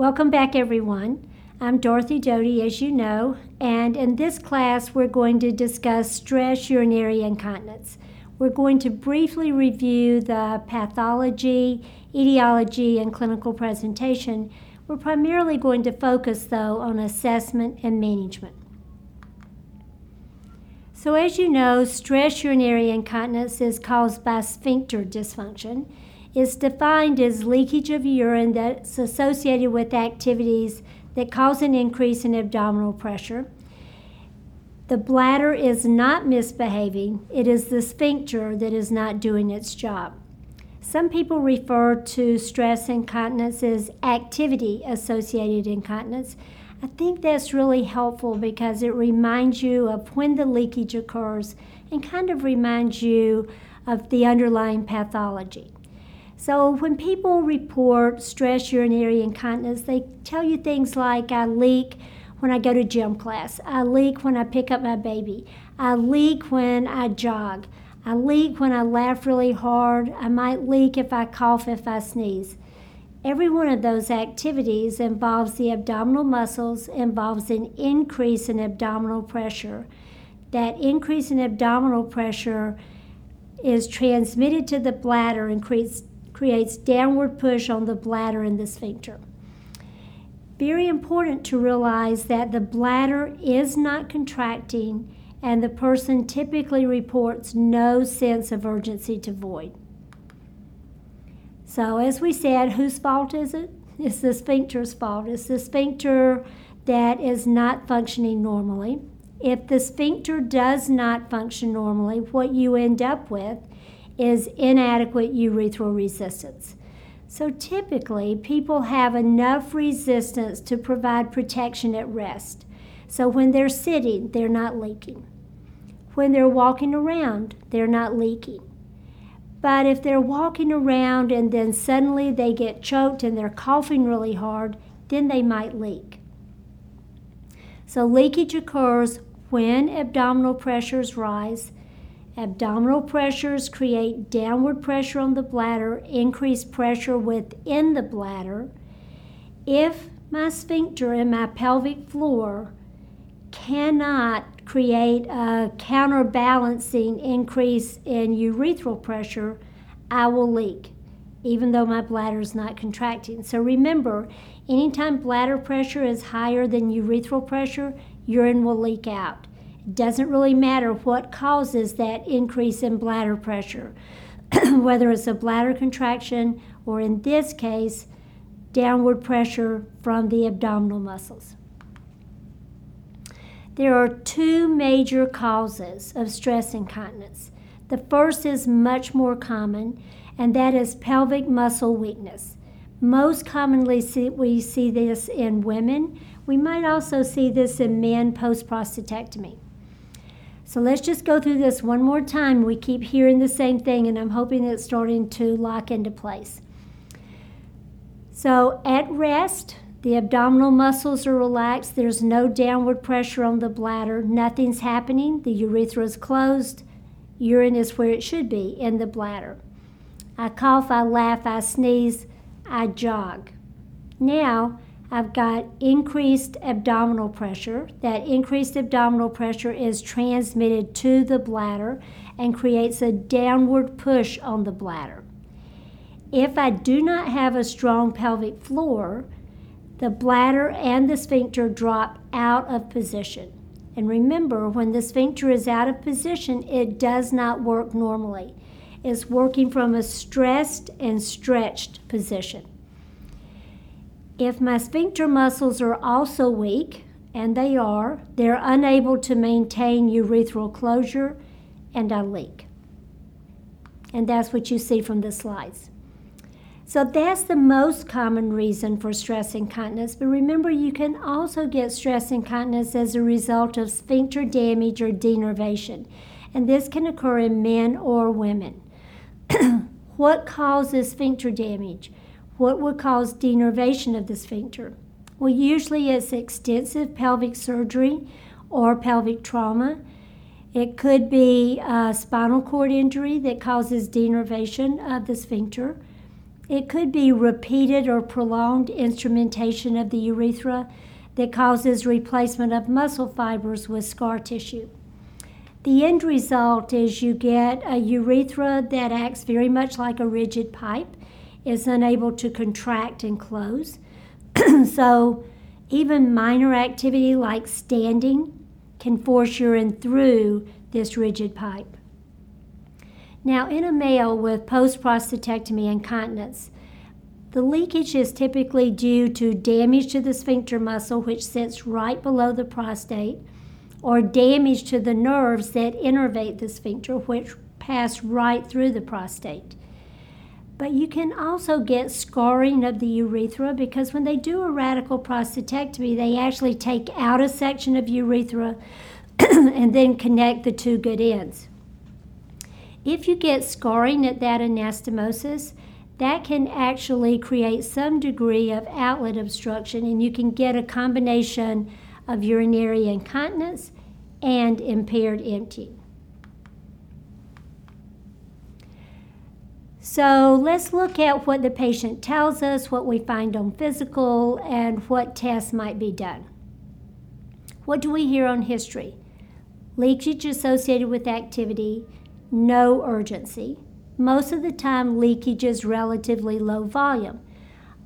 Welcome back, everyone. I'm Dorothy Doughty, as you know, and in this class, we're going to discuss stress urinary incontinence. We're going to briefly review the pathology, etiology, and clinical presentation. We're primarily going to focus, though, on assessment and management. So, as you know, stress urinary incontinence is caused by sphincter dysfunction is defined as leakage of urine that's associated with activities that cause an increase in abdominal pressure. The bladder is not misbehaving, it is the sphincter that is not doing its job. Some people refer to stress incontinence as activity associated incontinence. I think that's really helpful because it reminds you of when the leakage occurs and kind of reminds you of the underlying pathology. So when people report stress urinary incontinence, they tell you things like I leak when I go to gym class, I leak when I pick up my baby, I leak when I jog, I leak when I laugh really hard, I might leak if I cough, if I sneeze. Every one of those activities involves the abdominal muscles, involves an increase in abdominal pressure. That increase in abdominal pressure is transmitted to the bladder and creates creates downward push on the bladder and the sphincter. Very important to realize that the bladder is not contracting and the person typically reports no sense of urgency to void. So, as we said, whose fault is it? It's the sphincter's fault. It's the sphincter that is not functioning normally. If the sphincter does not function normally, what you end up with is inadequate urethral resistance. So typically, people have enough resistance to provide protection at rest. So when they're sitting, they're not leaking. When they're walking around, they're not leaking. But if they're walking around and then suddenly they get choked and they're coughing really hard, then they might leak. So leakage occurs when abdominal pressures rise Abdominal pressures create downward pressure on the bladder, increase pressure within the bladder. If my sphincter and my pelvic floor cannot create a counterbalancing increase in urethral pressure, I will leak, even though my bladder is not contracting. So remember, anytime bladder pressure is higher than urethral pressure, urine will leak out. Doesn't really matter what causes that increase in bladder pressure, whether it's a bladder contraction or, in this case, downward pressure from the abdominal muscles. There are two major causes of stress incontinence. The first is much more common, and that is pelvic muscle weakness. Most commonly, see, we see this in women. We might also see this in men post prostatectomy. So let's just go through this one more time. We keep hearing the same thing, and I'm hoping it's starting to lock into place. So at rest, the abdominal muscles are relaxed. There's no downward pressure on the bladder. Nothing's happening. The urethra is closed. Urine is where it should be in the bladder. I cough, I laugh, I sneeze, I jog. Now, I've got increased abdominal pressure. That increased abdominal pressure is transmitted to the bladder and creates a downward push on the bladder. If I do not have a strong pelvic floor, the bladder and the sphincter drop out of position. And remember, when the sphincter is out of position, it does not work normally. It's working from a stressed and stretched position. If my sphincter muscles are also weak, and they are, they're unable to maintain urethral closure and I leak. And that's what you see from the slides. So that's the most common reason for stress incontinence. But remember, you can also get stress incontinence as a result of sphincter damage or denervation. And this can occur in men or women. what causes sphincter damage? What would cause denervation of the sphincter? Well, usually it's extensive pelvic surgery or pelvic trauma. It could be a spinal cord injury that causes denervation of the sphincter. It could be repeated or prolonged instrumentation of the urethra that causes replacement of muscle fibers with scar tissue. The end result is you get a urethra that acts very much like a rigid pipe, is unable to contract and close. so, even minor activity like standing can force urine through this rigid pipe. Now, in a male with post prostatectomy incontinence, the leakage is typically due to damage to the sphincter muscle, which sits right below the prostate, or damage to the nerves that innervate the sphincter, which pass right through the prostate. But you can also get scarring of the urethra because when they do a radical prostatectomy, they actually take out a section of urethra and then connect the two good ends. If you get scarring at that anastomosis, that can actually create some degree of outlet obstruction, and you can get a combination of urinary incontinence and impaired emptying. So let's look at what the patient tells us, what we find on physical, and what tests might be done. What do we hear on history? Leakage associated with activity, no urgency. Most of the time, leakage is relatively low volume.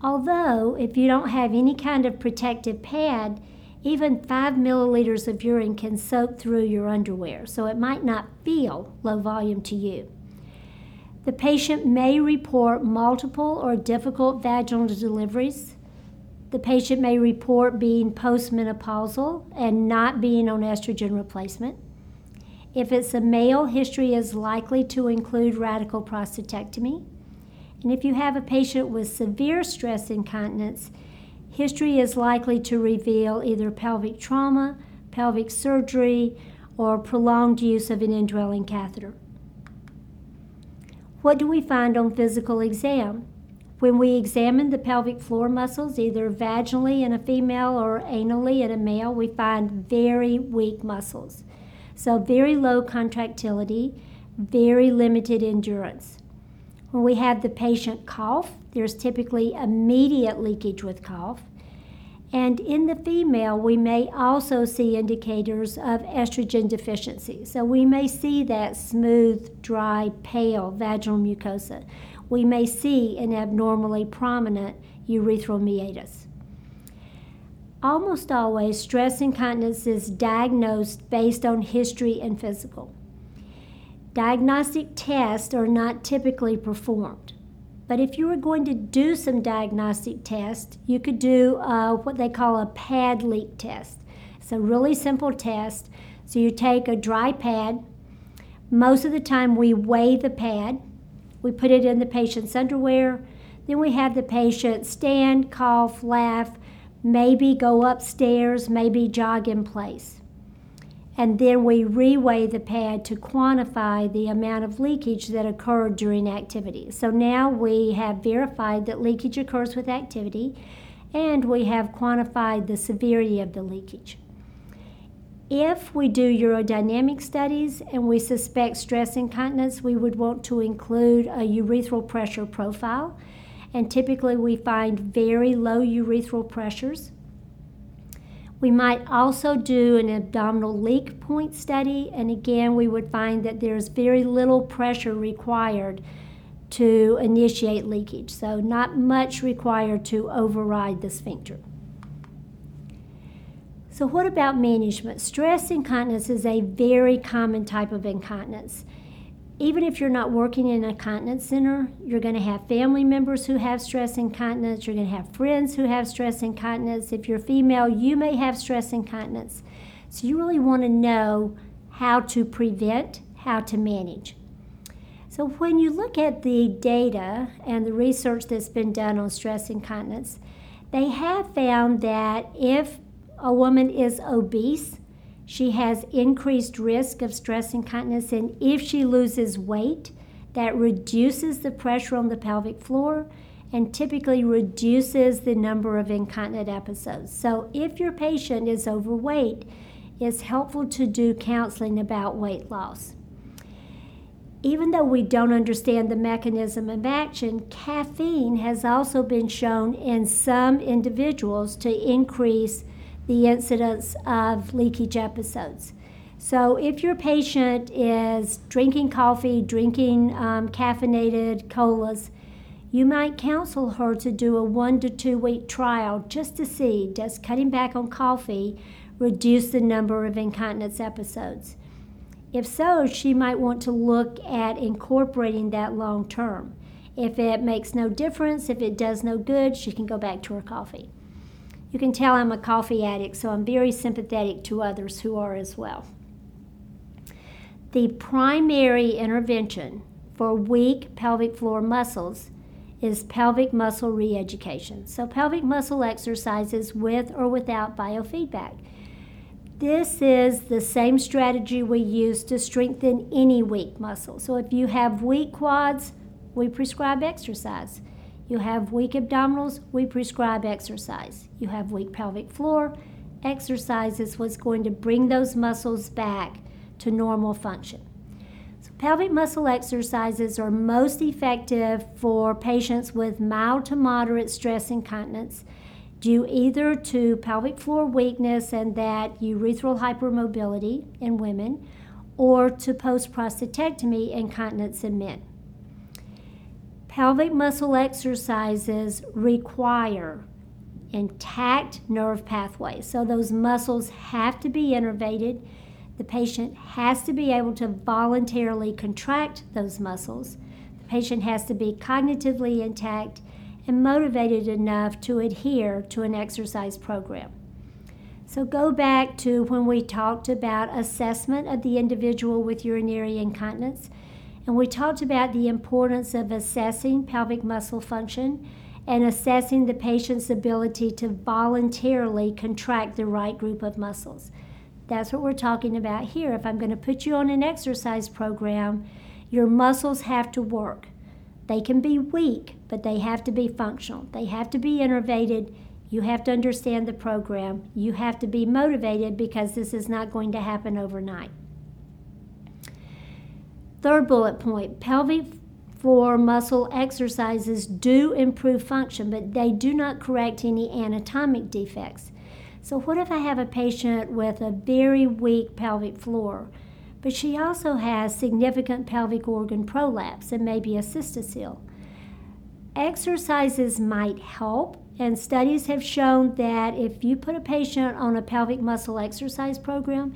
Although, if you don't have any kind of protective pad, even five milliliters of urine can soak through your underwear, so it might not feel low volume to you. The patient may report multiple or difficult vaginal deliveries. The patient may report being postmenopausal and not being on estrogen replacement. If it's a male, history is likely to include radical prostatectomy. And if you have a patient with severe stress incontinence, history is likely to reveal either pelvic trauma, pelvic surgery, or prolonged use of an indwelling catheter. What do we find on physical exam? When we examine the pelvic floor muscles, either vaginally in a female or anally in a male, we find very weak muscles. So, very low contractility, very limited endurance. When we have the patient cough, there's typically immediate leakage with cough. And in the female, we may also see indicators of estrogen deficiency. So we may see that smooth, dry, pale vaginal mucosa. We may see an abnormally prominent urethral meatus. Almost always, stress incontinence is diagnosed based on history and physical. Diagnostic tests are not typically performed. But if you were going to do some diagnostic tests, you could do uh, what they call a pad leak test. It's a really simple test. So you take a dry pad. Most of the time, we weigh the pad. We put it in the patient's underwear. Then we have the patient stand, cough, laugh, maybe go upstairs, maybe jog in place. And then we reweigh the pad to quantify the amount of leakage that occurred during activity. So now we have verified that leakage occurs with activity and we have quantified the severity of the leakage. If we do urodynamic studies and we suspect stress incontinence, we would want to include a urethral pressure profile and typically we find very low urethral pressures. We might also do an abdominal leak point study, and again, we would find that there's very little pressure required to initiate leakage, so not much required to override the sphincter. So, what about management? Stress incontinence is a very common type of incontinence even if you're not working in a continence center, you're going to have family members who have stress incontinence. You're going to have friends who have stress incontinence. If you're female, you may have stress incontinence. So you really want to know how to prevent, how to manage. So when you look at the data and the research that's been done on stress incontinence, they have found that if a woman is obese, she has increased risk of stress incontinence, and if she loses weight, that reduces the pressure on the pelvic floor and typically reduces the number of incontinent episodes. So, if your patient is overweight, it's helpful to do counseling about weight loss. even though we don't understand the mechanism of action, caffeine has also been shown in some individuals to increase the incidence of leakage episodes. So, if your patient is drinking coffee, drinking um, caffeinated colas, you might counsel her to do a one to two week trial just to see does cutting back on coffee reduce the number of incontinence episodes. If so, she might want to look at incorporating that long term. If it makes no difference, if it does no good, she can go back to her coffee. You can tell I'm a coffee addict, so I'm very sympathetic to others who are as well. The primary intervention for weak pelvic floor muscles is pelvic muscle re education. So, pelvic muscle exercises with or without biofeedback. This is the same strategy we use to strengthen any weak muscle. So, if you have weak quads, we prescribe exercise. You have weak abdominals, we prescribe exercise. You have weak pelvic floor, exercise is what's going to bring those muscles back to normal function. So pelvic muscle exercises are most effective for patients with mild to moderate stress incontinence due either to pelvic floor weakness and that urethral hypermobility in women or to post prostatectomy incontinence in men. Pelvic muscle exercises require intact nerve pathways, so those muscles have to be innervated the patient has to be able to voluntarily contract those muscles. The patient has to be cognitively intact and motivated enough to adhere to an exercise program. So go back to when we talked about assessment of the individual with urinary incontinence, and we talked about the importance of assessing pelvic muscle function and assessing the patient's ability to voluntarily contract the right group of muscles. That's what we're talking about here. If I'm going to put you on an exercise program, your muscles have to work. They can be weak, but they have to be functional. They have to be innervated. You have to understand the program. You have to be motivated because this is not going to happen overnight. Third bullet point pelvic floor muscle exercises do improve function, but they do not correct any anatomic defects. So, what if I have a patient with a very weak pelvic floor, but she also has significant pelvic organ prolapse and maybe a cystocele? Exercises might help, and studies have shown that if you put a patient on a pelvic muscle exercise program,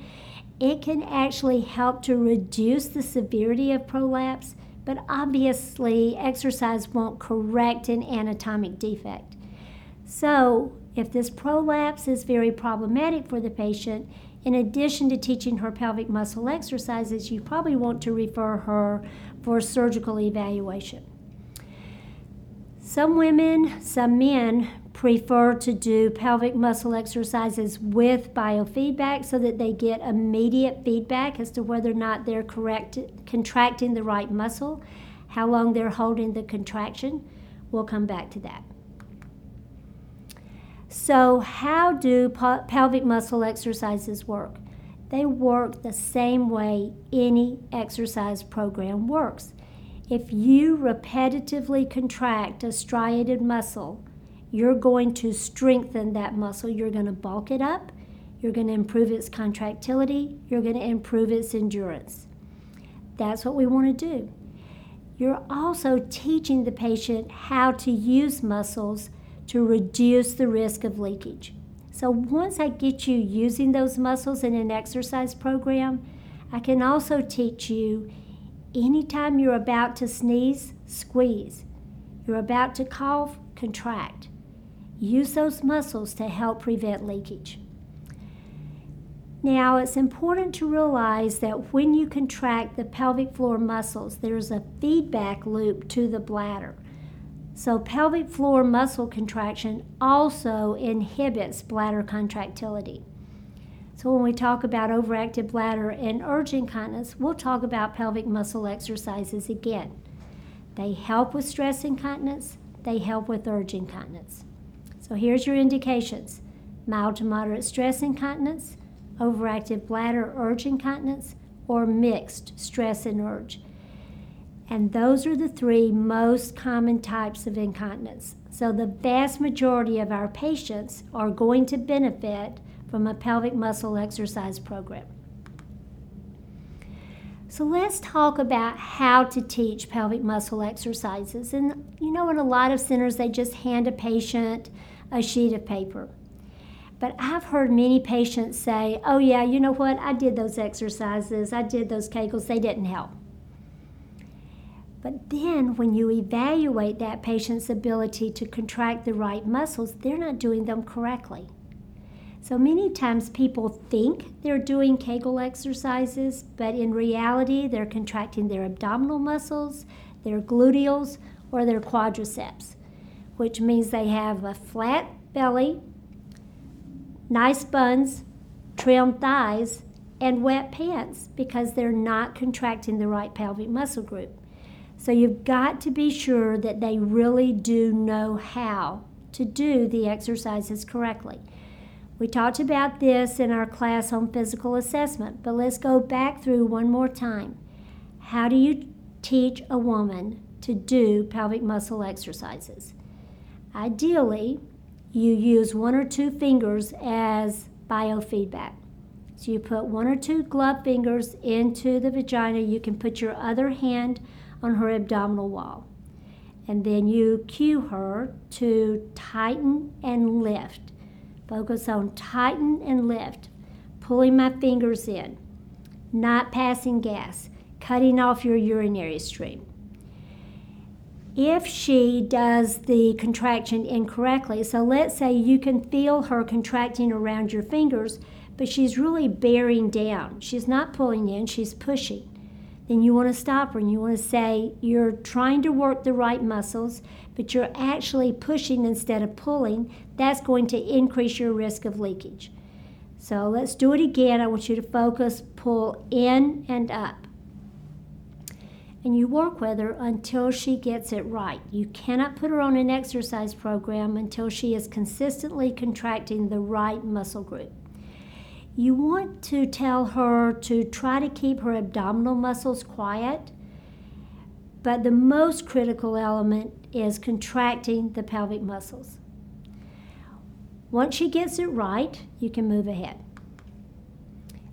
it can actually help to reduce the severity of prolapse, but obviously, exercise won't correct an anatomic defect. So, if this prolapse is very problematic for the patient, in addition to teaching her pelvic muscle exercises, you probably want to refer her for surgical evaluation. Some women, some men prefer to do pelvic muscle exercises with biofeedback so that they get immediate feedback as to whether or not they're correct, contracting the right muscle, how long they're holding the contraction. We'll come back to that. So, how do pelvic muscle exercises work? They work the same way any exercise program works. If you repetitively contract a striated muscle, you're going to strengthen that muscle. You're going to bulk it up. You're going to improve its contractility. You're going to improve its endurance. That's what we want to do. You're also teaching the patient how to use muscles to reduce the risk of leakage. So once I get you using those muscles in an exercise program, I can also teach you anytime you're about to sneeze, squeeze. You're about to cough, contract. Use those muscles to help prevent leakage. Now, it's important to realize that when you contract the pelvic floor muscles, there's a feedback loop to the bladder. So, pelvic floor muscle contraction also inhibits bladder contractility. So, when we talk about overactive bladder and urge incontinence, we'll talk about pelvic muscle exercises again. They help with stress incontinence, they help with urge incontinence. So, here's your indications mild to moderate stress incontinence, overactive bladder urge incontinence, or mixed stress and urge. And those are the three most common types of incontinence. So, the vast majority of our patients are going to benefit from a pelvic muscle exercise program. So, let's talk about how to teach pelvic muscle exercises. And you know, in a lot of centers, they just hand a patient a sheet of paper. But I've heard many patients say, oh, yeah, you know what? I did those exercises, I did those Kegels, they didn't help. But then when you evaluate that patient's ability to contract the right muscles, they're not doing them correctly. So many times people think they're doing Kegel exercises, but in reality, they're contracting their abdominal muscles, their gluteals, or their quadriceps, which means they have a flat belly, nice buns, trim thighs, and wet pants because they're not contracting the right pelvic muscle group. So you've got to be sure that they really do know how to do the exercises correctly. We talked about this in our class on physical assessment, but let's go back through one more time. How do you teach a woman to do pelvic muscle exercises? Ideally, you use one or two fingers as biofeedback. So you put one or two glove fingers into the vagina. You can put your other hand on her abdominal wall. And then you cue her to tighten and lift. Focus on tighten and lift, pulling my fingers in, not passing gas, cutting off your urinary stream. If she does the contraction incorrectly, so let's say you can feel her contracting around your fingers, but she's really bearing down. She's not pulling in, she's pushing then you want to stop her and you want to say you're trying to work the right muscles, but you're actually pushing instead of pulling. That's going to increase your risk of leakage. So let's do it again. I want you to focus, pull in and up. And you work with her until she gets it right. You cannot put her on an exercise program until she is consistently contracting the right muscle group. You want to tell her to try to keep her abdominal muscles quiet, but the most critical element is contracting the pelvic muscles. Once she gets it right, you can move ahead.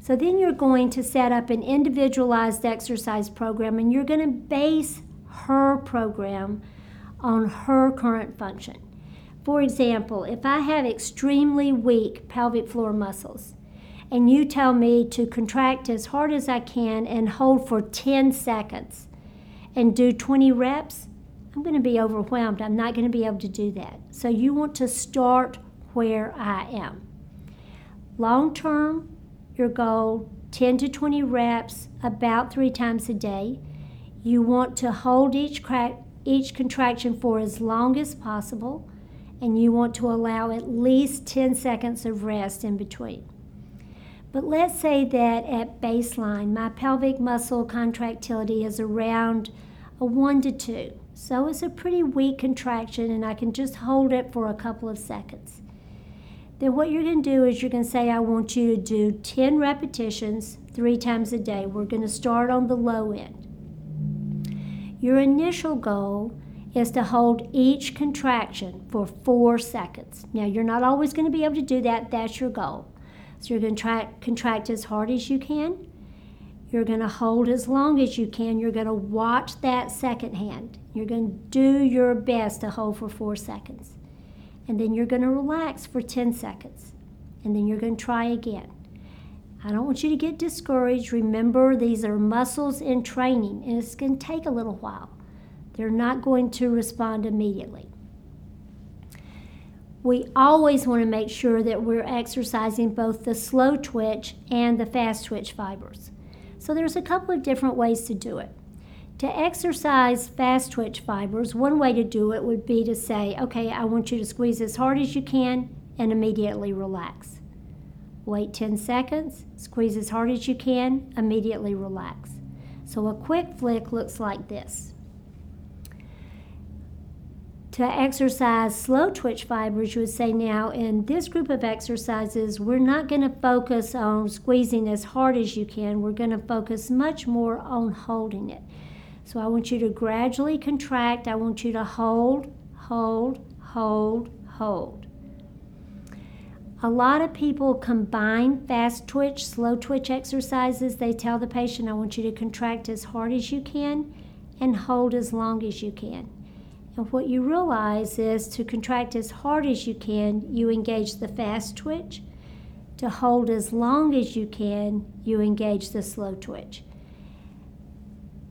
So then you're going to set up an individualized exercise program and you're going to base her program on her current function. For example, if I have extremely weak pelvic floor muscles, and you tell me to contract as hard as I can and hold for 10 seconds and do 20 reps, I'm going to be overwhelmed. I'm not going to be able to do that. So you want to start where I am. Long term, your goal 10 to 20 reps about three times a day. You want to hold each, each contraction for as long as possible, and you want to allow at least 10 seconds of rest in between. But let's say that at baseline, my pelvic muscle contractility is around a 1 to 2. So it's a pretty weak contraction, and I can just hold it for a couple of seconds. Then, what you're going to do is you're going to say, I want you to do 10 repetitions three times a day. We're going to start on the low end. Your initial goal is to hold each contraction for four seconds. Now, you're not always going to be able to do that, that's your goal. So you're going to try, contract as hard as you can. You're going to hold as long as you can. You're going to watch that second hand. You're going to do your best to hold for four seconds. And then you're going to relax for 10 seconds. And then you're going to try again. I don't want you to get discouraged. Remember, these are muscles in training, and it's going to take a little while. They're not going to respond immediately we always want to make sure that we're exercising both the slow twitch and the fast twitch fibers. So there's a couple of different ways to do it. To exercise fast twitch fibers, one way to do it would be to say, okay, I want you to squeeze as hard as you can and immediately relax. Wait 10 seconds, squeeze as hard as you can, immediately relax. So a quick flick looks like this to exercise slow twitch fibers, you would say now in this group of exercises, we're not going to focus on squeezing as hard as you can. We're going to focus much more on holding it. So I want you to gradually contract. I want you to hold, hold, hold, hold. A lot of people combine fast twitch, slow twitch exercises. They tell the patient, I want you to contract as hard as you can and hold as long as you can. And what you realize is to contract as hard as you can, you engage the fast twitch. To hold as long as you can, you engage the slow twitch.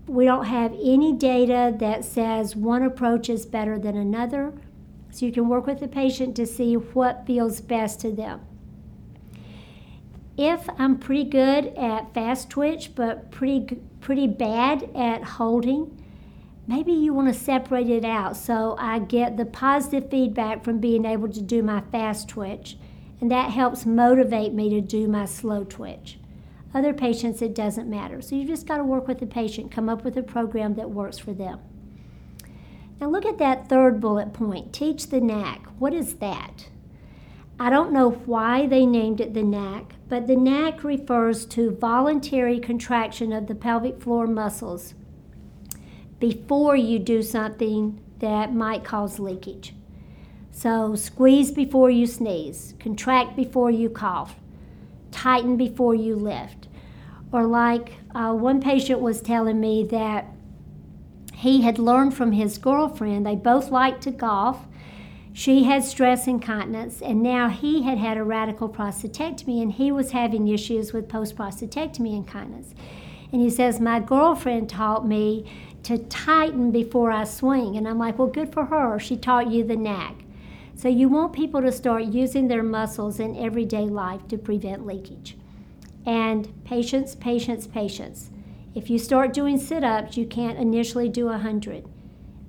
We don't have any data that says one approach is better than another. So you can work with the patient to see what feels best to them. If I'm pretty good at fast twitch, but pretty pretty bad at holding, maybe you want to separate it out so I get the positive feedback from being able to do my fast twitch, and that helps motivate me to do my slow twitch. Other patients, it doesn't matter. So you just got to work with the patient, come up with a program that works for them. Now look at that third bullet point teach the knack. What is that? I don't know why they named it the knack, but the knack refers to voluntary contraction of the pelvic floor muscles before you do something that might cause leakage. So squeeze before you sneeze, contract before you cough, tighten before you lift. Or like uh, one patient was telling me that he had learned from his girlfriend. They both liked to golf. She had stress incontinence, and now he had had a radical prostatectomy, and he was having issues with post prostatectomy incontinence. And he says, My girlfriend taught me to tighten before I swing. And I'm like, Well, good for her. She taught you the knack. So you want people to start using their muscles in everyday life to prevent leakage. And patience, patience, patience. If you start doing sit ups, you can't initially do 100.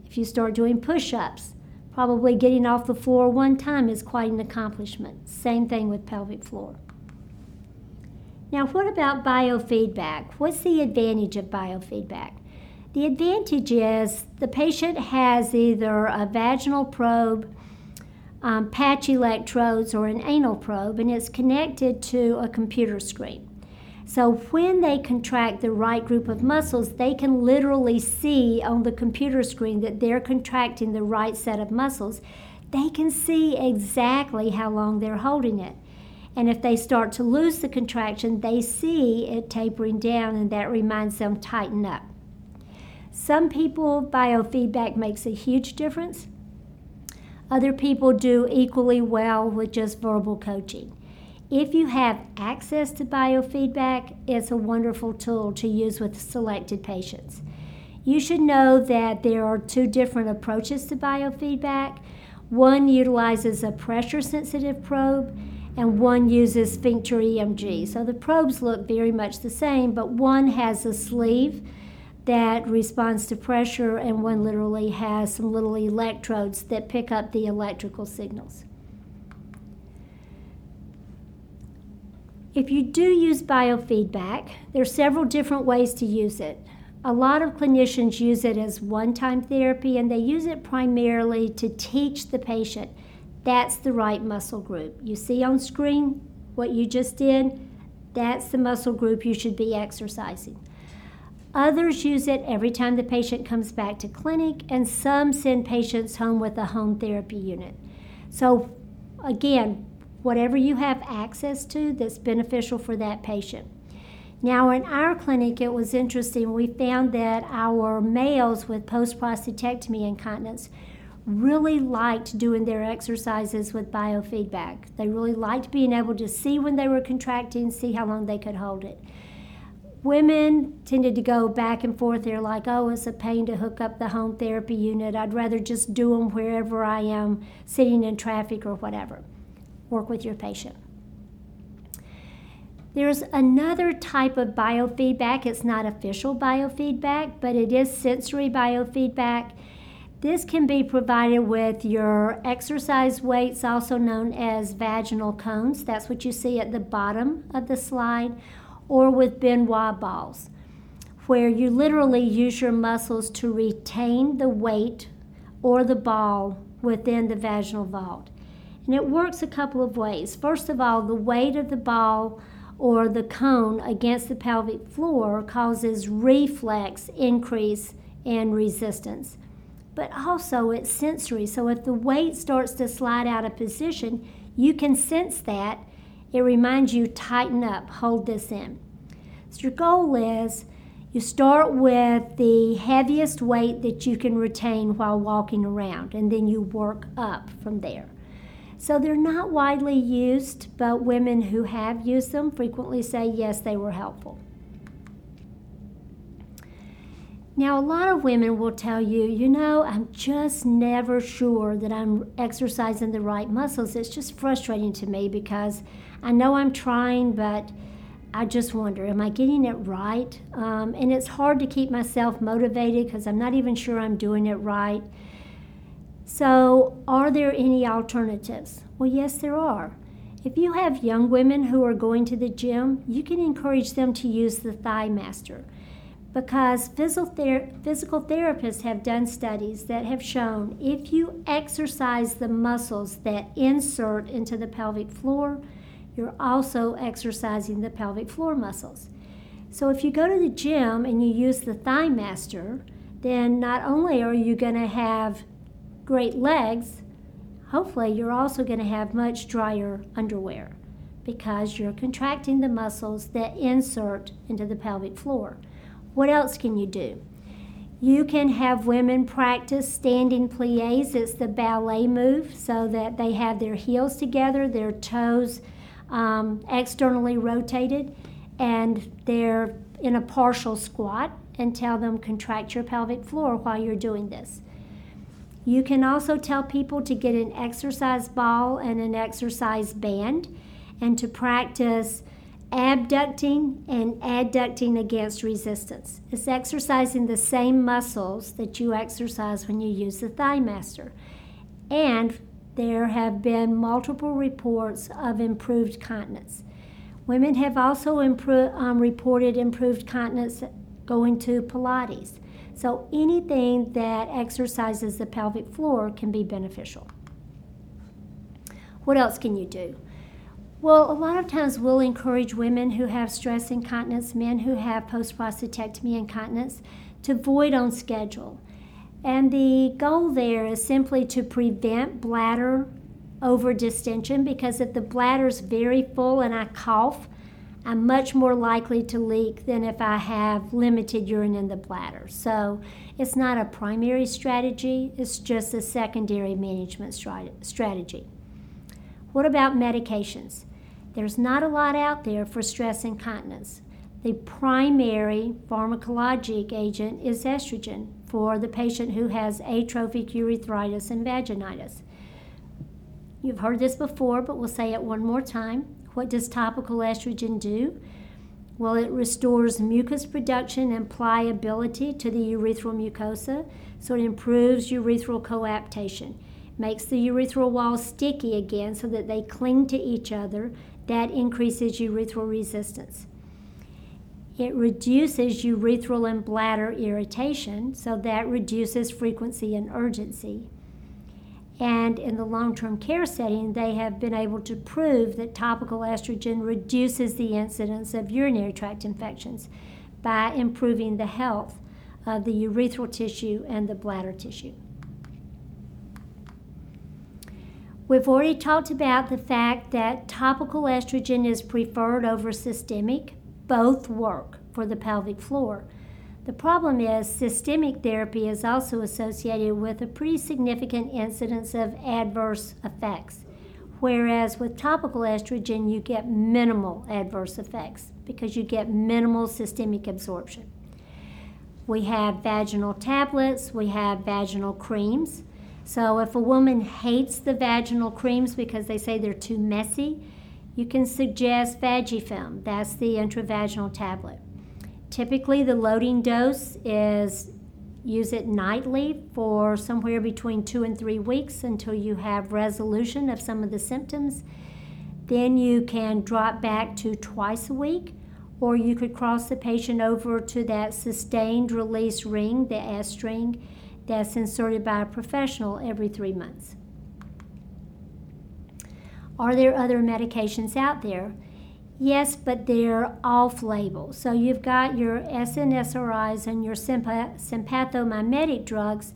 If you start doing push ups, probably getting off the floor one time is quite an accomplishment. Same thing with pelvic floor. Now, what about biofeedback? What's the advantage of biofeedback? The advantage is the patient has either a vaginal probe, um, patch electrodes, or an anal probe, and it's connected to a computer screen. So when they contract the right group of muscles, they can literally see on the computer screen that they're contracting the right set of muscles. They can see exactly how long they're holding it. And if they start to lose the contraction, they see it tapering down, and that reminds them to tighten up. Some people, biofeedback makes a huge difference. Other people do equally well with just verbal coaching. If you have access to biofeedback, it's a wonderful tool to use with selected patients. You should know that there are two different approaches to biofeedback. One utilizes a pressure sensitive probe, and one uses sphincter EMG. So the probes look very much the same, but one has a sleeve that responds to pressure, and one literally has some little electrodes that pick up the electrical signals. If you do use biofeedback, there are several different ways to use it. A lot of clinicians use it as one time therapy and they use it primarily to teach the patient that's the right muscle group. You see on screen what you just did? That's the muscle group you should be exercising. Others use it every time the patient comes back to clinic, and some send patients home with a home therapy unit. So, again, whatever you have access to that's beneficial for that patient. Now, in our clinic, it was interesting. We found that our males with post prostatectomy incontinence really liked doing their exercises with biofeedback. They really liked being able to see when they were contracting, see how long they could hold it. Women tended to go back and forth. They're like, oh, it's a pain to hook up the home therapy unit. I'd rather just do them wherever I am, sitting in traffic or whatever work with your patient. There's another type of biofeedback. It's not official biofeedback, but it is sensory biofeedback. This can be provided with your exercise weights, also known as vaginal cones. That's what you see at the bottom of the slide, or with Ben Wa balls, where you literally use your muscles to retain the weight or the ball within the vaginal vault. And it works a couple of ways. First of all, the weight of the ball or the cone against the pelvic floor causes reflex increase and resistance. But also, it's sensory. So, if the weight starts to slide out of position, you can sense that. It reminds you, tighten up, hold this in. So, your goal is you start with the heaviest weight that you can retain while walking around, and then you work up from there. So they're not widely used, but women who have used them frequently say yes, they were helpful. Now, a lot of women will tell you, you know, I'm just never sure that I'm exercising the right muscles. It's just frustrating to me because I know I'm trying, but I just wonder, am I getting it right? Um, and it's hard to keep myself motivated because I'm not even sure I'm doing it right. So, are there any alternatives? Well, yes, there are. If you have young women who are going to the gym, you can encourage them to use the Thigh Master because physical, therapists have done studies that have shown if you exercise the muscles that insert into the pelvic floor, you're also exercising the pelvic floor muscles. So if you go to the gym and you use the Thigh Master, then not only are you going to have great legs, hopefully you're also going to have much drier underwear because you're contracting the muscles that insert into the pelvic floor. What else can you do? You can have women practice standing plies. It's the ballet move so that they have their heels together, their toes um, externally rotated, and they're in a partial squat and tell them contract your pelvic floor while you're doing this. You can also tell people to get an exercise ball and an exercise band and to practice abducting and adducting against resistance. It's exercising the same muscles that you exercise when you use the Thigh Master. And there have been multiple reports of improved continence. Women have also um, reported improved continence going to Pilates. So anything that exercises the pelvic floor can be beneficial. What else can you do? Well, a lot of times we'll encourage women who have stress incontinence, men who have post prostatectomy incontinence, to void on schedule. And the goal there is simply to prevent bladder over distension because if the bladder is very full and I cough, I'm much more likely to leak than if I have limited urine in the bladder. So it's not a primary strategy, it's just a secondary management strategy. What about medications? There's not a lot out there for stress incontinence. The primary pharmacologic agent is estrogen for the patient who has atrophic urethritis and vaginitis. You've heard this before, but we'll say it one more time. What does topical estrogen do? Well, it restores mucus production and pliability to the urethral mucosa, so it improves urethral coaptation, makes the urethral walls sticky again so that they cling to each other. That increases urethral resistance. It reduces urethral and bladder irritation, so that reduces frequency and urgency. And in the long term care setting, they have been able to prove that topical estrogen reduces the incidence of urinary tract infections by improving the health of the urethral tissue and the bladder tissue. We've already talked about the fact that topical estrogen is preferred over systemic both work for the pelvic floor. The problem is systemic therapy is also associated with a pretty significant incidence of adverse effects, whereas with topical estrogen, you get minimal adverse effects because you get minimal systemic absorption. We have vaginal tablets, we have vaginal creams. So if a woman hates the vaginal creams because they say they're too messy, you can suggest Vagifem. That's the intravaginal tablet. Typically, the loading dose is use it nightly for somewhere between two and three weeks until you have resolution of some of the symptoms. Then you can drop back to twice a week, or you could cross the patient over to that sustained release ring, the Estring, that's inserted by a professional every three months. Are there other medications out there? Yes, but they're off label. So you've got your SNSRIs and your sympathomimetic drugs.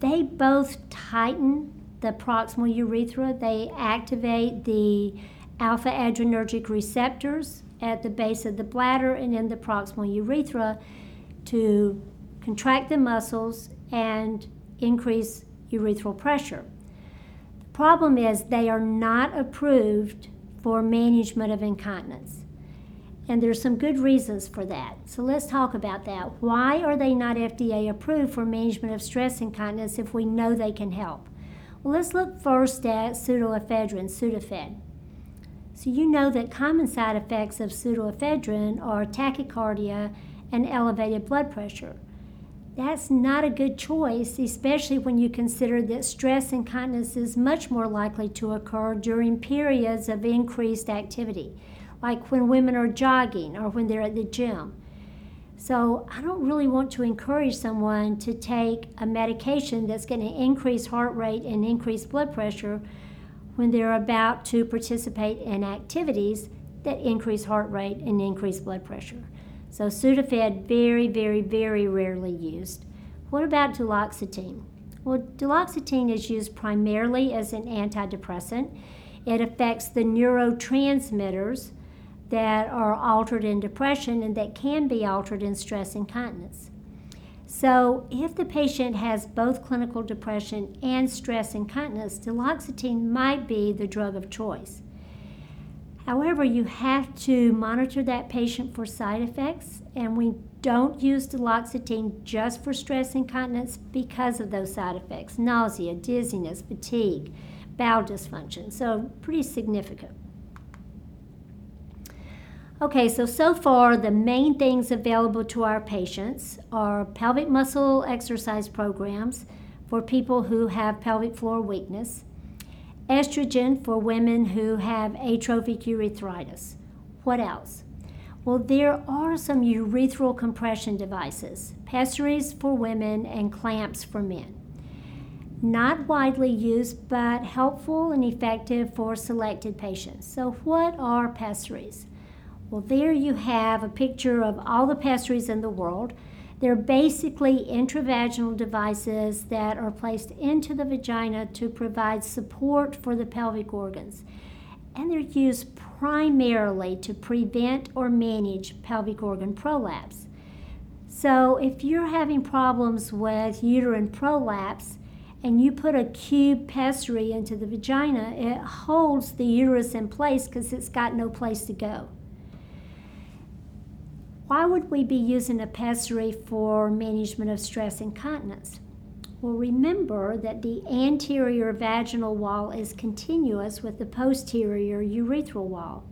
They both tighten the proximal urethra, they activate the alpha adrenergic receptors at the base of the bladder and in the proximal urethra to contract the muscles and increase urethral pressure. The problem is they are not approved for management of incontinence. And there's some good reasons for that. So let's talk about that. Why are they not FDA approved for management of stress incontinence if we know they can help? Well, let's look first at pseudoephedrine, Sudafed. So you know that common side effects of pseudoephedrine are tachycardia and elevated blood pressure. That's not a good choice, especially when you consider that stress incontinence is much more likely to occur during periods of increased activity, like when women are jogging or when they're at the gym. So, I don't really want to encourage someone to take a medication that's going to increase heart rate and increase blood pressure when they're about to participate in activities that increase heart rate and increase blood pressure. So Sudafed, very, very, very rarely used. What about duloxetine? Well, duloxetine is used primarily as an antidepressant. It affects the neurotransmitters that are altered in depression and that can be altered in stress incontinence. So, if the patient has both clinical depression and stress incontinence, duloxetine might be the drug of choice. However, you have to monitor that patient for side effects, and we don't use duloxetine just for stress incontinence because of those side effects nausea, dizziness, fatigue, bowel dysfunction. So, pretty significant. Okay, so so far the main things available to our patients are pelvic muscle exercise programs for people who have pelvic floor weakness, estrogen for women who have atrophic urethritis. What else? Well, there are some urethral compression devices, pessaries for women and clamps for men. Not widely used, but helpful and effective for selected patients. So, what are pessaries? Well, there you have a picture of all the pessaries in the world. They're basically intravaginal devices that are placed into the vagina to provide support for the pelvic organs. And they're used primarily to prevent or manage pelvic organ prolapse. So, if you're having problems with uterine prolapse and you put a cube pessary into the vagina, it holds the uterus in place because it's got no place to go. Why would we be using a pessary for management of stress incontinence? Well, remember that the anterior vaginal wall is continuous with the posterior urethral wall.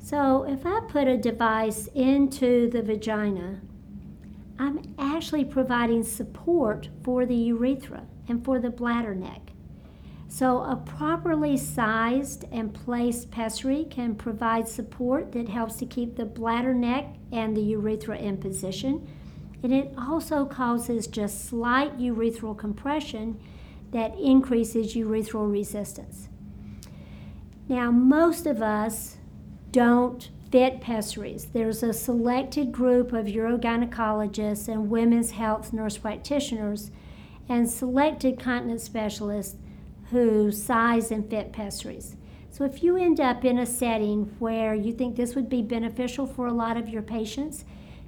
So if I put a device into the vagina, I'm actually providing support for the urethra and for the bladder neck. So, a properly sized and placed pessary can provide support that helps to keep the bladder neck and the urethra in position. And it also causes just slight urethral compression that increases urethral resistance. Now, most of us don't fit pessaries. There's a selected group of urogynecologists and women's health nurse practitioners and selected continence specialists who size and fit pessaries. So if you end up in a setting where you think this would be beneficial for a lot of your patients,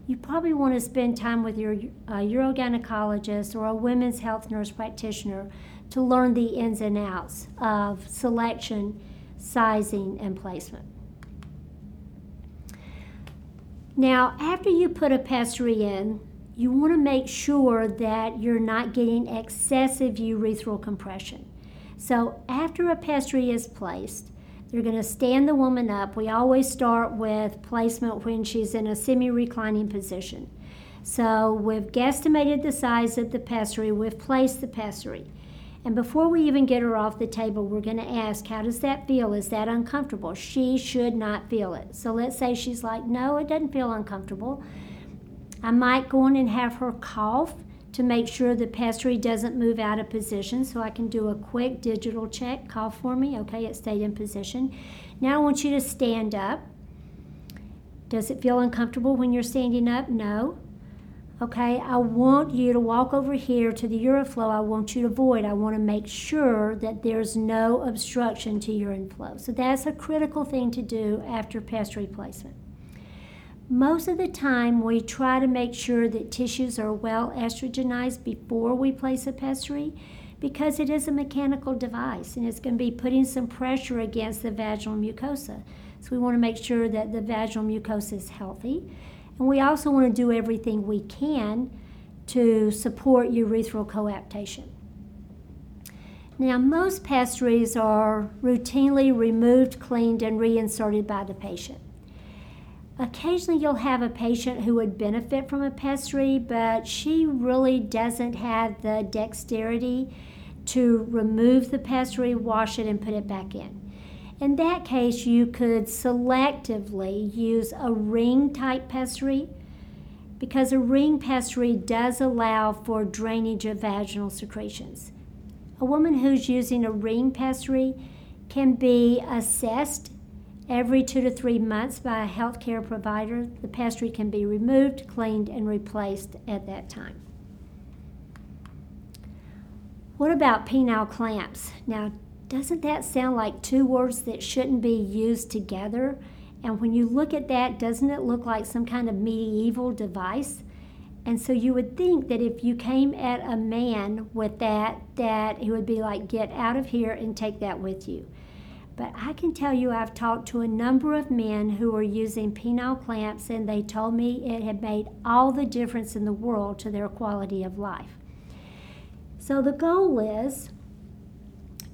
you probably want to spend time with your uh, urogynecologist or a women's health nurse practitioner to learn the ins and outs of selection, sizing, and placement. Now, after you put a pessary in, you want to make sure that you're not getting excessive urethral compression. So after a pessary is placed, they're going to stand the woman up. We always start with placement when she's in a semi reclining position. So we've guesstimated the size of the pessary, we've placed the pessary. And before we even get her off the table, we're going to ask, How does that feel? Is that uncomfortable? She should not feel it. So let's say she's like, No, it doesn't feel uncomfortable. I might go in and have her cough to make sure the pessary doesn't move out of position. So I can do a quick digital check. Call for me. Okay, it stayed in position. Now I want you to stand up Does it feel uncomfortable when you're standing up? No. Okay, I want you to walk over here to the uroflow. I want you to void. I want to make sure that there's no obstruction to urine flow. So that's a critical thing to do after pessary placement. Most of the time, we try to make sure that tissues are well estrogenized before we place a pessary because it is a mechanical device and it's going to be putting some pressure against the vaginal mucosa. So we want to make sure that the vaginal mucosa is healthy. And we also want to do everything we can to support urethral coaptation. Now, most pessaries are routinely removed, cleaned, and reinserted by the patient. Occasionally, you'll have a patient who would benefit from a pessary, but she really doesn't have the dexterity to remove the pessary, wash it, and put it back in. In that case, you could selectively use a ring type pessary because a ring pessary does allow for drainage of vaginal secretions. A woman who's using a ring pessary can be assessed every two to three months by a healthcare provider. The pessary can be removed, cleaned, and replaced at that time. What about penile clamps? Now, doesn't that sound like two words that shouldn't be used together? And when you look at that, doesn't it look like some kind of medieval device? And so you would think that if you came at a man with that, that he would be like, get out of here and take that with you. But I can tell you, I've talked to a number of men who are using penile clamps, and they told me it had made all the difference in the world to their quality of life. So the goal is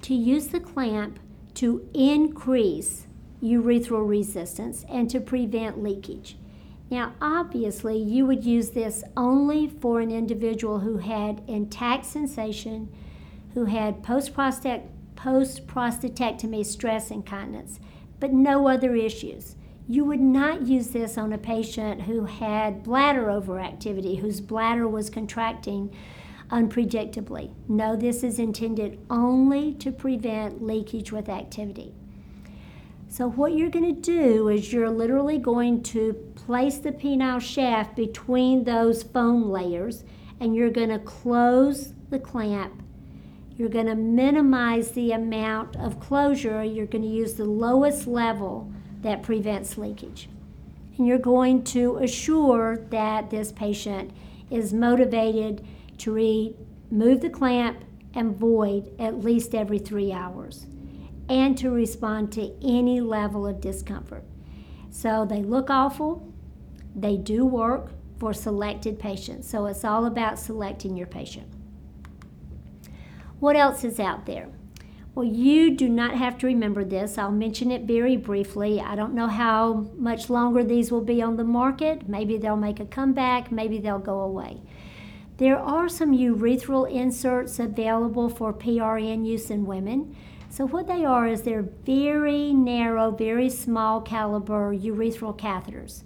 to use the clamp to increase urethral resistance and to prevent leakage. Now, obviously, you would use this only for an individual who had intact sensation, who had post prostatectomy stress incontinence, but no other issues. You would not use this on a patient who had bladder overactivity, whose bladder was contracting unpredictably. No, this is intended only to prevent leakage with activity. So, what you're going to do is you're literally going to place the penile shaft between those foam layers and you're going to close the clamp. You're going to minimize the amount of closure. You're going to use the lowest level that prevents leakage. And you're going to assure that this patient is motivated to remove the clamp and void at least every three hours and to respond to any level of discomfort. So they look awful, they do work for selected patients. So it's all about selecting your patient. What else is out there? Well, you do not have to remember this. I'll mention it very briefly. I don't know how much longer these will be on the market. Maybe they'll make a comeback, maybe they'll go away. There are some urethral inserts available for PRN use in women. So, what they are is they're very narrow, very small caliber urethral catheters.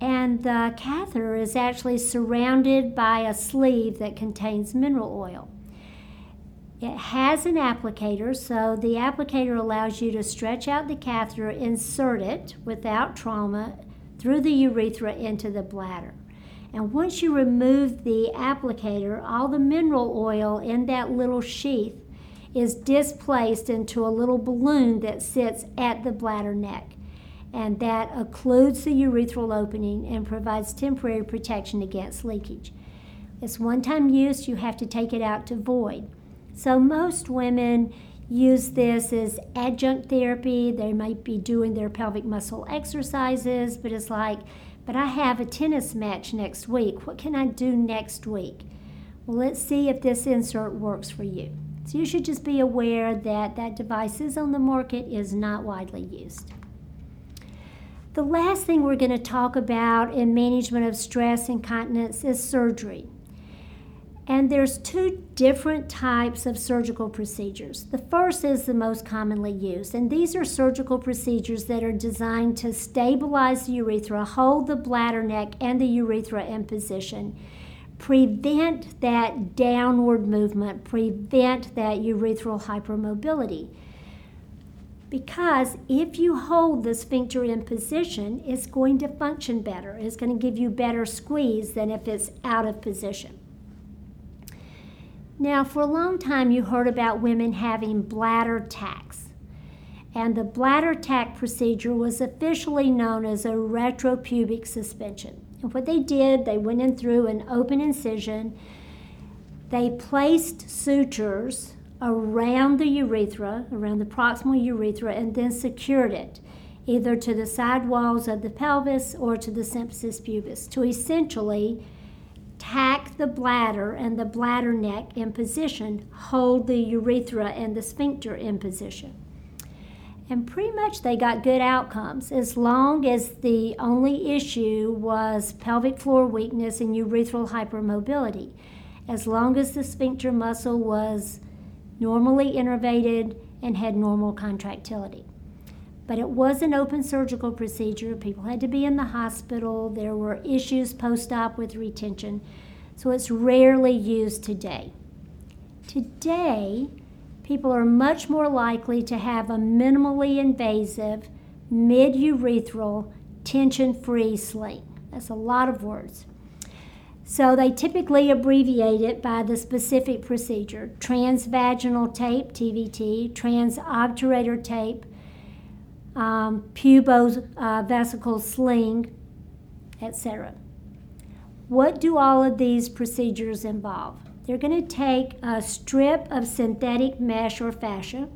And the catheter is actually surrounded by a sleeve that contains mineral oil. It has an applicator, so the applicator allows you to stretch out the catheter, insert it without trauma through the urethra into the bladder. And once you remove the applicator, all the mineral oil in that little sheath is displaced into a little balloon that sits at the bladder neck. And that occludes the urethral opening and provides temporary protection against leakage. It's one time use, you have to take it out to void. So most women use this as adjunct therapy. They might be doing their pelvic muscle exercises, but it's like but I have a tennis match next week. What can I do next week? Well, let's see if this insert works for you. So you should just be aware that that device is on the market, is not widely used. The last thing we're going to talk about in management of stress incontinence is surgery. And there's two different types of surgical procedures. The first is the most commonly used, and these are surgical procedures that are designed to stabilize the urethra, hold the bladder neck and the urethra in position, prevent that downward movement, prevent that urethral hypermobility. Because if you hold the sphincter in position, it's going to function better. It's going to give you better squeeze than if it's out of position. Now, for a long time, you heard about women having bladder tacks. And the bladder tack procedure was officially known as a retropubic suspension. And what they did, they went in through an open incision, they placed sutures around the urethra, around the proximal urethra, and then secured it either to the side walls of the pelvis or to the symphysis pubis to essentially tack the bladder and the bladder neck in position, hold the urethra and the sphincter in position. And pretty much they got good outcomes as long as the only issue was pelvic floor weakness and urethral hypermobility. As long as the sphincter muscle was normally innervated and had normal contractility. But it was an open surgical procedure. People had to be in the hospital. There were issues post op with retention. So it's rarely used today. Today, people are much more likely to have a minimally invasive, mid urethral, tension free sling. That's a lot of words. So they typically abbreviate it by the specific procedure transvaginal tape, TVT, transobturator tape, um, pubovesical uh, sling, etc. What do all of these procedures involve? They're going to take a strip of synthetic mesh or fascia.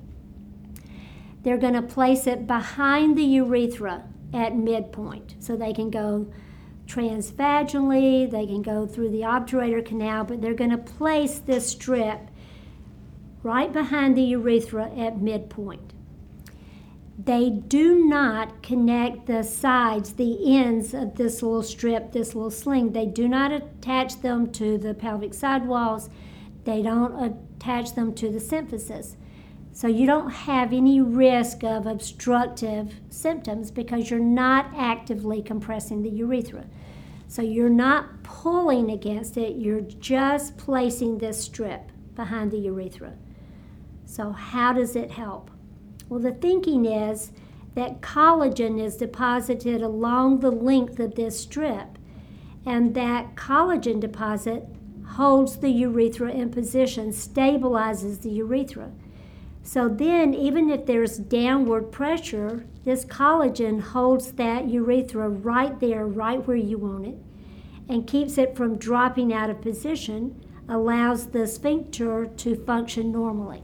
They're going to place it behind the urethra at midpoint so they can go transvaginally, they can go through the obturator canal, but they're going to place this strip right behind the urethra at midpoint. They do not connect the sides, the ends of this little strip, this little sling. They do not attach them to the pelvic sidewalls. They don't attach them to the symphysis. So you don't have any risk of obstructive symptoms because you're not actively compressing the urethra. So you're not pulling against it, you're just placing this strip behind the urethra. So, how does it help? Well, the thinking is that collagen is deposited along the length of this strip, and that collagen deposit holds the urethra in position, stabilizes the urethra. So then, even if there's downward pressure, this collagen holds that urethra right there, right where you want it, and keeps it from dropping out of position, allows the sphincter to function normally.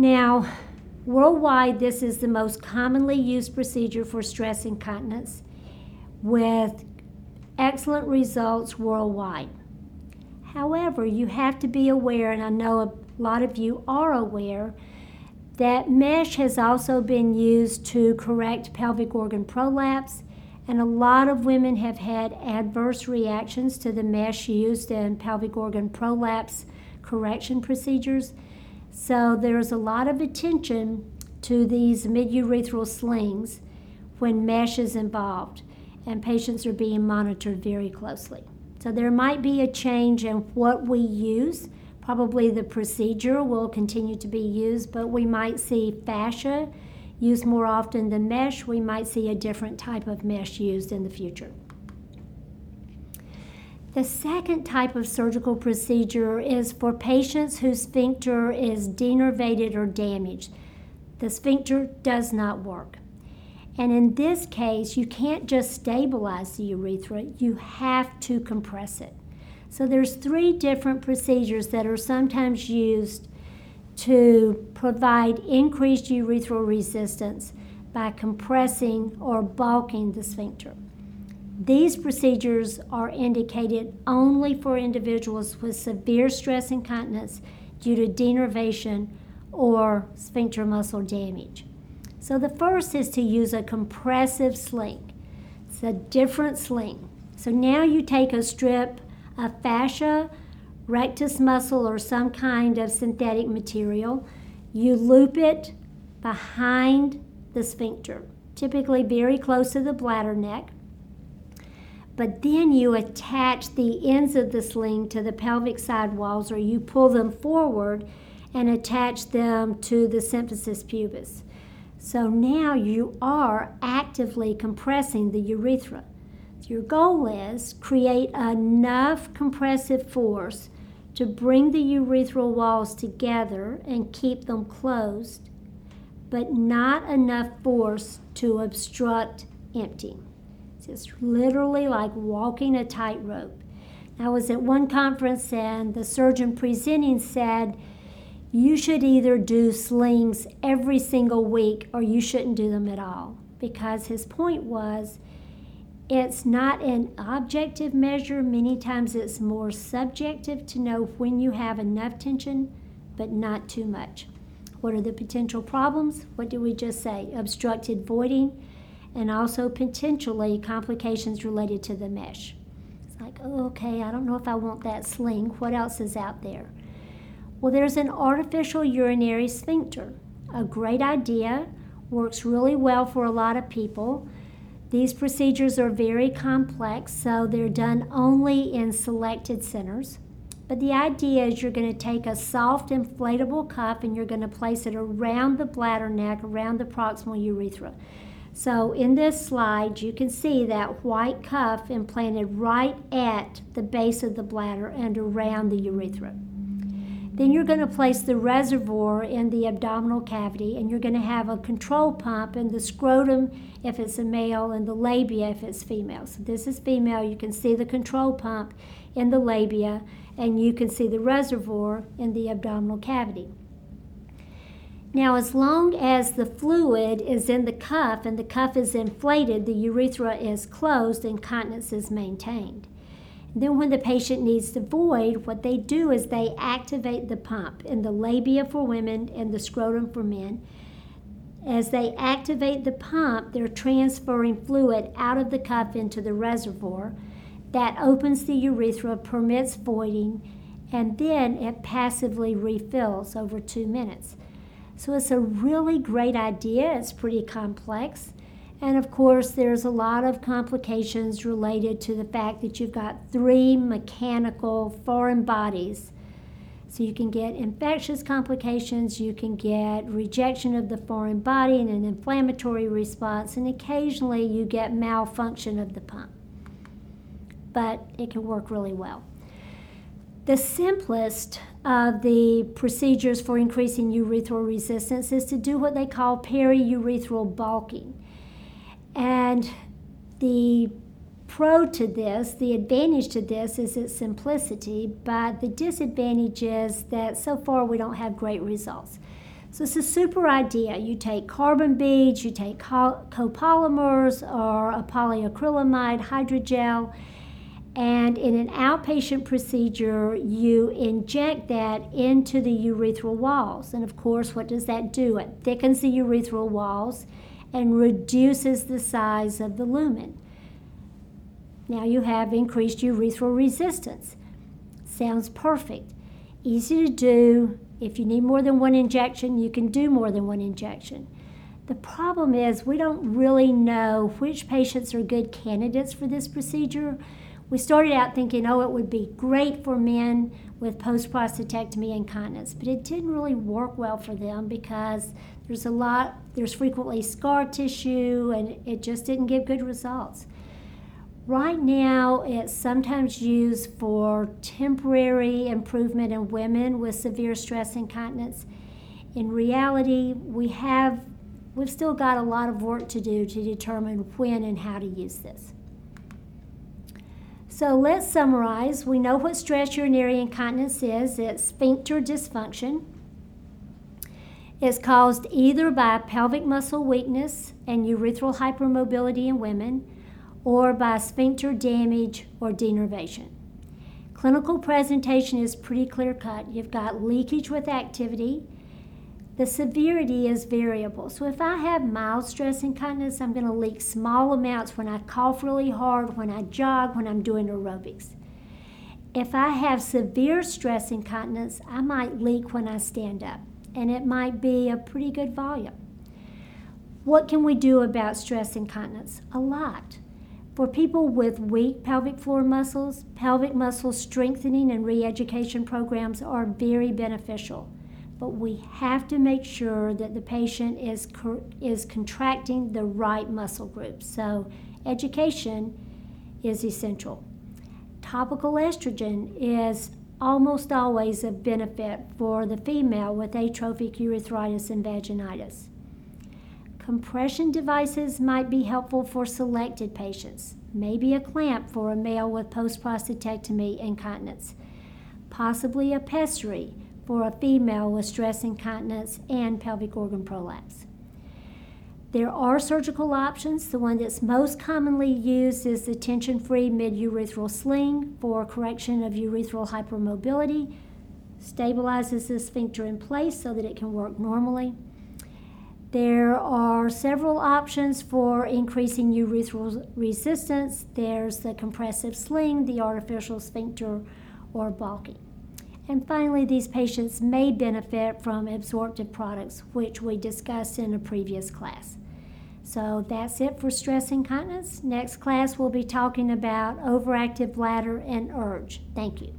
Now, worldwide, this is the most commonly used procedure for stress incontinence with excellent results worldwide. However, you have to be aware, and I know a lot of you are aware, that mesh has also been used to correct pelvic organ prolapse, and a lot of women have had adverse reactions to the mesh used in pelvic organ prolapse correction procedures. So there's a lot of attention to these midurethral slings when mesh is involved, and patients are being monitored very closely. So there might be a change in what we use Probably the procedure will continue to be used, but we might see fascia used more often than mesh. We might see a different type of mesh used in the future. The second type of surgical procedure is for patients whose sphincter is denervated or damaged. The sphincter does not work. And in this case, you can't just stabilize the urethra, you have to compress it. So there's three different procedures that are sometimes used to provide increased urethral resistance by compressing or bulking the sphincter. These procedures are indicated only for individuals with severe stress incontinence due to denervation or sphincter muscle damage. So the first is to use a compressive sling. It's a different sling. So now you take a strip of fascia, rectus muscle, or some kind of synthetic material. You loop it behind the sphincter, typically very close to the bladder neck. But then you attach the ends of the sling to the pelvic side walls or you pull them forward and attach them to the symphysis pubis. So now you are actively compressing the urethra. Your goal is create enough compressive force to bring the urethral walls together and keep them closed, but not enough force to obstruct emptying. It's literally like walking a tightrope. I was at one conference and the surgeon presenting said, you should either do slings every single week or you shouldn't do them at all. Because his point was, it's not an objective measure. Many times it's more subjective to know when you have enough tension, but not too much. What are the potential problems? What did we just say? Obstructed voiding and also potentially complications related to the mesh. It's like, oh, okay, I don't know if I want that sling. What else is out there? Well, there's an artificial urinary sphincter. A great idea, works really well for a lot of people. These procedures are very complex, so they're done only in selected centers. But the idea is you're going to take a soft inflatable cuff and you're going to place it around the bladder neck, around the proximal urethra. So in this slide, you can see that white cuff implanted right at the base of the bladder and around the urethra. Then you're going to place the reservoir in the abdominal cavity and you're going to have a control pump in the scrotum if it's a male and the labia if it's female. So this is female. You can see the control pump in the labia and you can see the reservoir in the abdominal cavity. Now, as long as the fluid is in the cuff and the cuff is inflated, the urethra is closed and continence is maintained. Then, when the patient needs to void, what they do is they activate the pump in the labia for women and the scrotum for men. As they activate the pump, they're transferring fluid out of the cuff into the reservoir. That opens the urethra, permits voiding, and then it passively refills over two minutes. So it's a really great idea. It's pretty complex. And of course, there's a lot of complications related to the fact that you've got three mechanical foreign bodies. So you can get infectious complications, you can get rejection of the foreign body and an inflammatory response, and occasionally you get malfunction of the pump. But it can work really well. The simplest the procedures for increasing urethral resistance is to do what they call periurethral bulking. And the pro to this, the advantage to this is its simplicity, but the disadvantage is that so far we don't have great results. So it's a super idea. You take carbon beads, you take copolymers or a polyacrylamide hydrogel, and in an outpatient procedure, you inject that into the urethral walls. And of course, what does that do? It thickens the urethral walls and reduces the size of the lumen. Now you have increased urethral resistance. Sounds perfect. Easy to do. If you need more than one injection, you can do more than one injection. The problem is we don't really know which patients are good candidates for this procedure. We started out thinking, oh, it would be great for men with post prostatectomy incontinence, but it didn't really work well for them because there's a lot, there's frequently scar tissue, and it just didn't give good results. Right now, it's sometimes used for temporary improvement in women with severe stress incontinence. In reality, we have we've still got a lot of work to do to determine when and how to use this. So let's summarize. We know what stress urinary incontinence is. It's sphincter dysfunction. It's caused either by pelvic muscle weakness and urethral hypermobility in women or by sphincter damage or denervation. Clinical presentation is pretty clear cut. You've got leakage with activity. The severity is variable. So if I have mild stress incontinence, I'm going to leak small amounts when I cough really hard, when I jog, when I'm doing aerobics. If I have severe stress incontinence, I might leak when I stand up and it might be a pretty good volume. What can we do about stress incontinence? A lot. For people with weak pelvic floor muscles, pelvic muscle strengthening and re education programs are very beneficial. But we have to make sure that the patient is, is contracting the right muscle groups. So, education is essential. Topical estrogen is almost always a benefit for the female with atrophic urethritis and vaginitis. Compression devices might be helpful for selected patients, maybe a clamp for a male with post prostatectomy incontinence, possibly a pessary for a female with stress incontinence and pelvic organ prolapse. There are surgical options. The one that's most commonly used is the tension free mid urethral sling for correction of urethral hypermobility, stabilizes the sphincter in place so that it can work normally. There are several options for increasing urethral resistance. There's the compressive sling, the artificial sphincter, or bulking. And finally, these patients may benefit from absorptive products, which we discussed in a previous class. So that's it for stress incontinence. Next class, we'll be talking about overactive bladder and urge. Thank you.